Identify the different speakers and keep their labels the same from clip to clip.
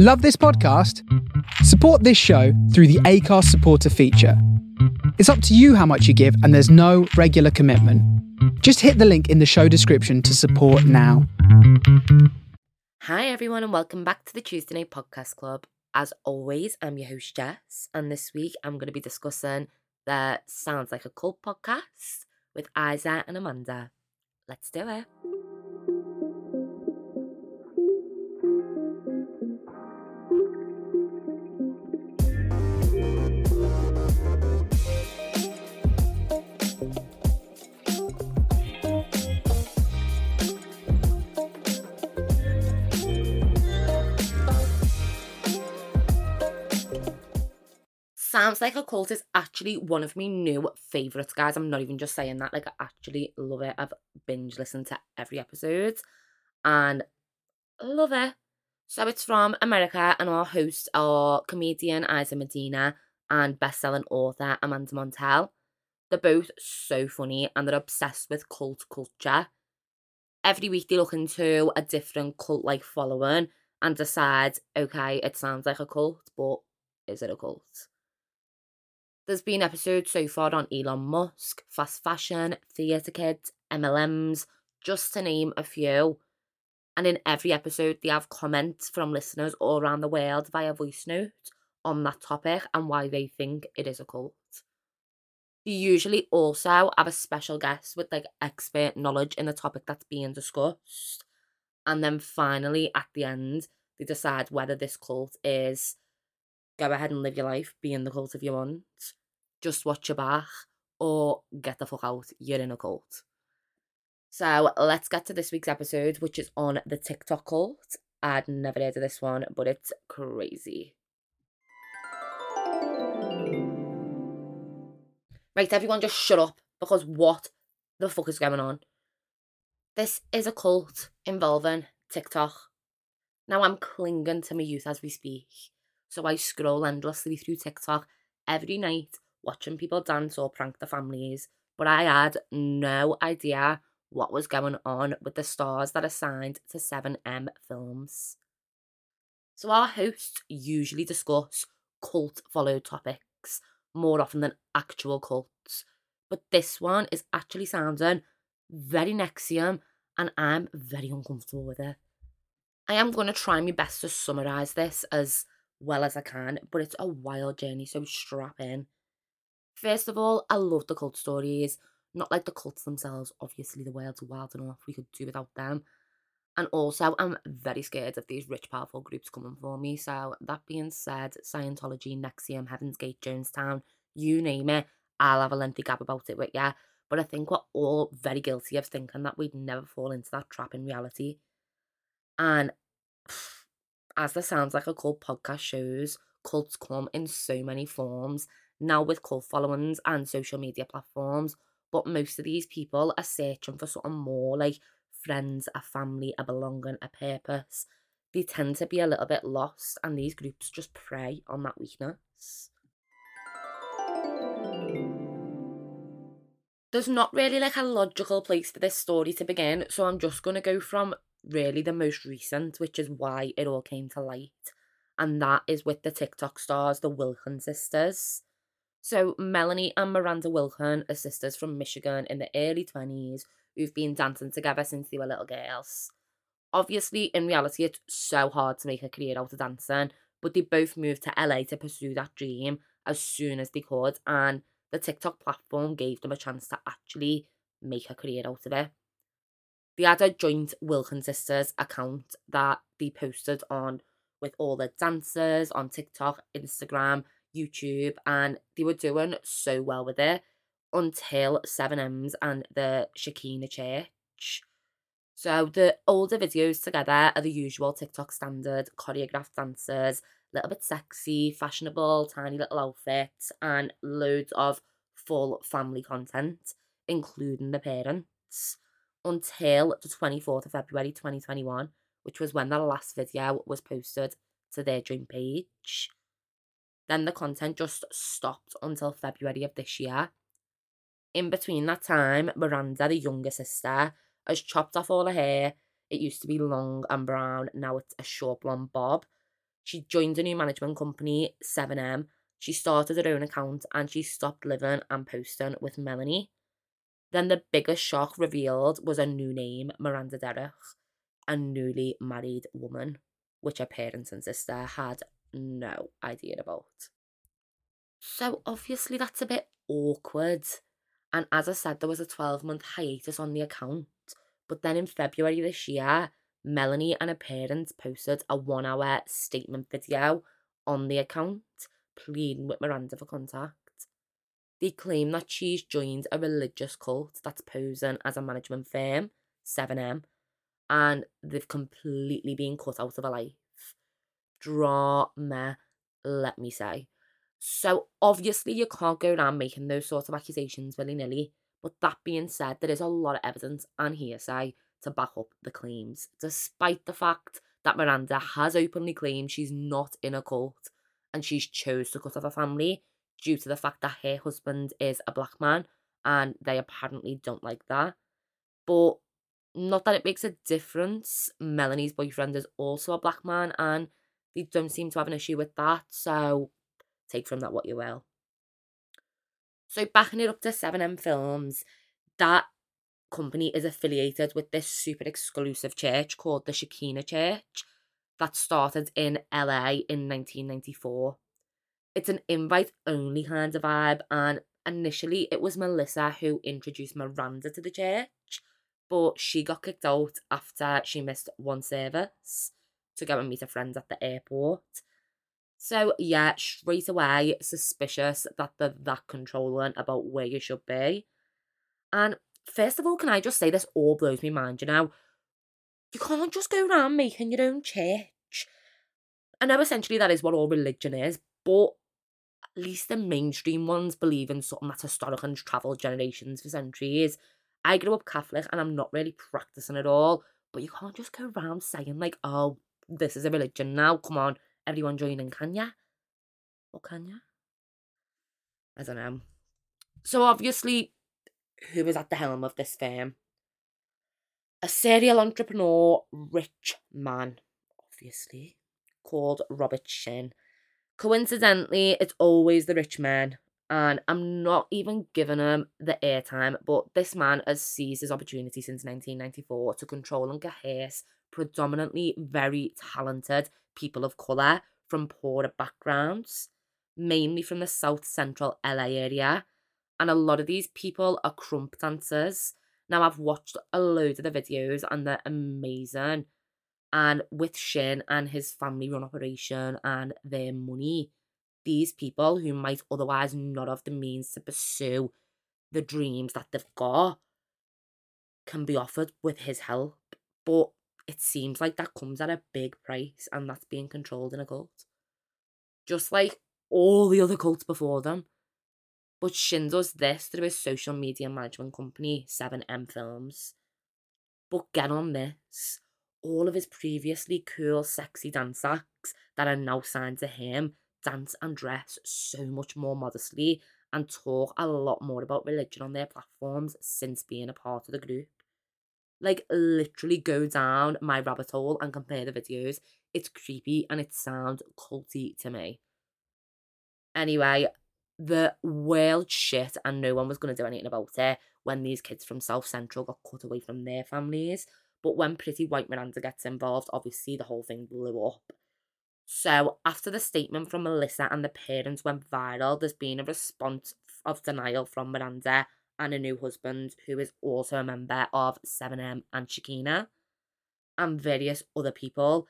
Speaker 1: Love this podcast? Support this show through the Acast supporter feature. It's up to you how much you give, and there's no regular commitment. Just hit the link in the show description to support now.
Speaker 2: Hi, everyone, and welcome back to the Tuesday Night Podcast Club. As always, I'm your host, Jess, and this week I'm going to be discussing the Sounds Like a Cult podcast with Isa and Amanda. Let's do it. Sounds Like a Cult is actually one of my new favourites, guys. I'm not even just saying that. Like, I actually love it. I've binge listened to every episode and love it. So it's from America, and our hosts are comedian Isa Medina and best-selling author Amanda Montell. They're both so funny and they're obsessed with cult culture. Every week they look into a different cult-like following and decide, okay, it sounds like a cult, but is it a cult? There's been episodes so far on Elon Musk, fast fashion, theatre kids, MLMs, just to name a few. And in every episode, they have comments from listeners all around the world via voice note on that topic and why they think it is a cult. They usually also have a special guest with like expert knowledge in the topic that's being discussed. And then finally, at the end, they decide whether this cult is go ahead and live your life, be in the cult if you want, just watch your back, or get the fuck out, you're in a cult. So let's get to this week's episode, which is on the TikTok cult. I'd never heard of this one, but it's crazy. Right, everyone just shut up because what the fuck is going on? This is a cult involving TikTok. Now I'm clinging to my youth as we speak. So I scroll endlessly through TikTok every night, watching people dance or prank the families. But I had no idea what was going on with the stars that are signed to 7M films. So our hosts usually discuss cult followed topics more often than actual cults. But this one is actually sounding very NXIVM and I'm very uncomfortable with it. I am going to try my best to summarise this as well as I can, but it's a wild journey, so strap in. First of all, I love the cult stories, not like the cults themselves. Obviously, the world's wild enough, we could do without them. And also, I'm very scared of these rich, powerful groups coming for me. So, that being said, Scientology, NXIVM, Heaven's Gate, Jonestown, you name it, I'll have a lengthy gab about it with ya. But I think we're all very guilty of thinking that we'd never fall into that trap in reality. And as the Sounds Like a Cult podcast shows, cults come in so many forms, now with cult followings and social media platforms. But most of these people are searching for something more like friends, a family, a belonging, a purpose. They tend to be a little bit lost, and these groups just prey on that weakness. There's not really like a logical place for this story to begin, so I'm just going to go from really the most recent, which is why it all came to light. And that is with the TikTok stars, the Wilkin sisters. So, Melanie and Miranda Wilkin are sisters from Michigan in the early 20s who've been dancing together since they were little girls. Obviously, in reality, it's so hard to make a career out of dancing, but they both moved to LA to pursue that dream as soon as they could, and the TikTok platform gave them a chance to actually make a career out of it. They had a joint Wilkin Sisters account that they posted on with all the dancers on TikTok, Instagram, YouTube, and they were doing so well with it until 7M's and the Shekinah Church. So the older videos together are the usual TikTok standard choreographed dancers, little bit sexy, fashionable, tiny little outfits, and loads of full family content, including the parents until the 24th of February 2021, which was when the last video was posted to their dream page. Then the content just stopped until February of this year. In between that time, Miranda, the younger sister, has chopped off all her hair. It used to be long and brown, now it's a short blonde bob. She joined a new management company, 7M. She started her own account and she stopped living and posting with Melanie. Then the biggest shock revealed was a new name, Miranda Derrick, a newly married woman, which her parents and sister had no idea about. So obviously that's a bit awkward. And as I said, there was a 12 month hiatus on the account. But then in February this year, Melanie and her parents posted a one hour statement video on the account pleading with Miranda for contact. They claim that she's joined a religious cult that's posing as a management firm, 7M, and they've completely been cut out of her life. Drama, let me say. So obviously you can't go around making those sorts of accusations willy nilly. But that being said, there is a lot of evidence and hearsay to back up the claims, despite the fact that Miranda has openly claimed she's not in a cult and she's chose to cut off her family due to the fact that her husband is a black man and they apparently don't like that. But not that it makes a difference. Melanie's boyfriend is also a black man and they don't seem to have an issue with that. So take from that what you will. So backing it up to 7M Films, that company is affiliated with this super exclusive church called the Shekinah Church that started in LA in 1994. It's an invite only kind of vibe, and initially it was Melissa who introduced Miranda to the church, but she got kicked out after she missed one service to go and meet a friend at the airport. So, yeah, straight away, suspicious that they're that controlling about where you should be. And first of all, can I just say this all blows me mind, you know? You can't just go around making your own church. I know essentially that is what all religion is, but at least the mainstream ones believe in something that's historic and travelled generations for centuries. I grew up Catholic and I'm not really practicing at all, but you can't just go around saying, like, oh, this is a religion now, come on, everyone join in, can ya? Or can ya? I don't know. So obviously, who was at the helm of this firm? A serial entrepreneur, rich man, obviously, called Robert Shinn. Coincidentally, it's always the rich man, and I'm not even giving him the airtime, but this man has seized his opportunity since 1994 to control and coerce predominantly very talented people of colour from poorer backgrounds, mainly from the south central LA area. And a lot of these people are krump dancers. Now, I've watched a load of the videos and they're amazing. And with Shinn and his family run operation and their money, these people who might otherwise not have the means to pursue the dreams that they've got can be offered with his help. But it seems like that comes at a big price and that's being controlled in a cult. Just like all the other cults before them. But Shinn does this through his social media management company, 7M Films. But get on this all of his previously cool, sexy dance acts that are now signed to him dance and dress so much more modestly and talk a lot more about religion on their platforms since being a part of the group like literally go down my rabbit hole and compare the videos. It's creepy and it sounds culty to me. Anyway, the world shit and no one was going to do anything about it when these kids from South Central got cut away from their families. But when Pretty White Miranda gets involved, obviously the whole thing blew up. So, after the statement from Melissa and the parents went viral, there's been a response of denial from Miranda and a new husband who is also a member of 7M and Shekinah. And various other people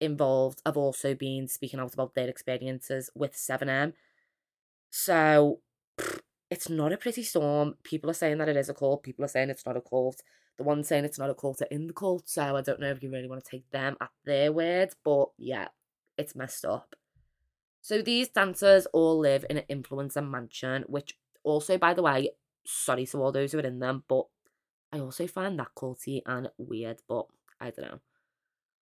Speaker 2: involved have also been speaking out about their experiences with 7M. So it's not a pretty storm. People are saying that it is a cult, people are saying it's not a cult. The ones saying it's not a cult are in the cult, so I don't know if you really want to take them at their word, but yeah, it's messed up. So these dancers all live in an influencer mansion, which also, by the way, sorry to all those who are in them, but I also find that culty and weird, but I don't know.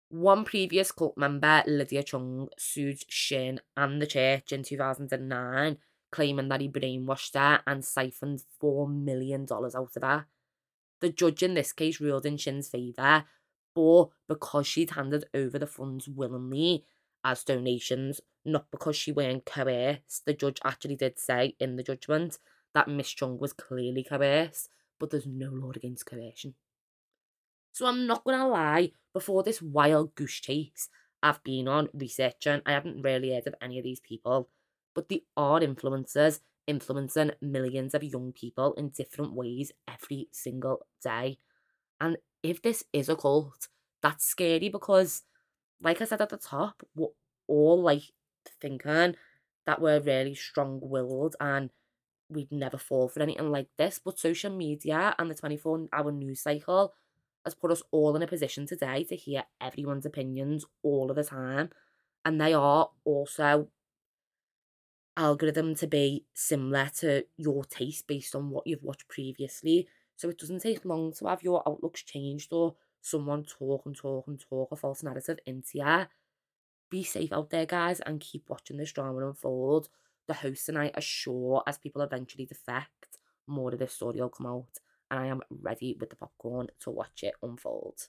Speaker 2: One previous cult member, Lydia Chung, sued Shinn and the church in 2009, claiming that he brainwashed her and siphoned $4 million out of her. The judge in this case ruled in Shinn's favour, but because she'd handed over the funds willingly as donations, not because she weren't coerced. The judge actually did say in the judgment that Miss Chung was clearly coerced, but there's no law against coercion. So I'm not gonna lie, before this wild goose chase I've been on researching, I haven't really heard of any of these people, but they are influencers influencing millions of young people in different ways every single day. And if this is a cult, that's scary because, like I said at the top, we're all like thinking that we're really strong willed and we'd never fall for anything like this. But social media and the 24 hour news cycle has put us all in a position today to hear everyone's opinions all of the time. And they are also algorithm to be similar to your taste based on what you've watched previously. So it doesn't take long to have your outlooks changed or someone talk and talk and talk a false narrative into you. Be safe out there, guys, and keep watching this drama unfold. The host and I are sure as people eventually defect, more of this story will come out, and I am ready with the popcorn to watch it unfold.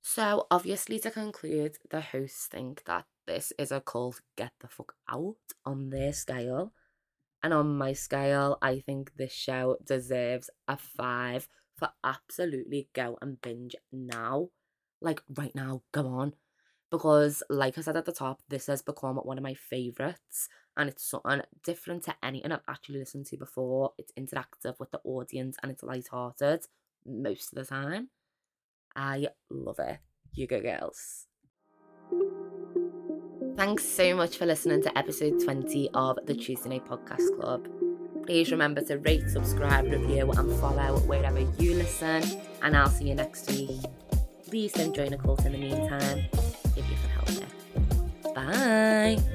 Speaker 2: So, obviously, to conclude, the hosts think that this is a cult get the fuck out on their scale. And on my scale, I think this show deserves a five for absolutely go and binge now. Like, right now, go on. Because, like I said at the top, this has become one of my favourites. And it's something different to anything I've actually listened to before. It's interactive with the audience and it's light-hearted most of the time. I love it. You go, girls. Thanks so much for listening to episode 20 of the Tuesday Night Podcast Club. Please remember to rate, subscribe, review, and follow wherever you listen. And I'll see you next week. Please don't join a cult in the meantime. はイ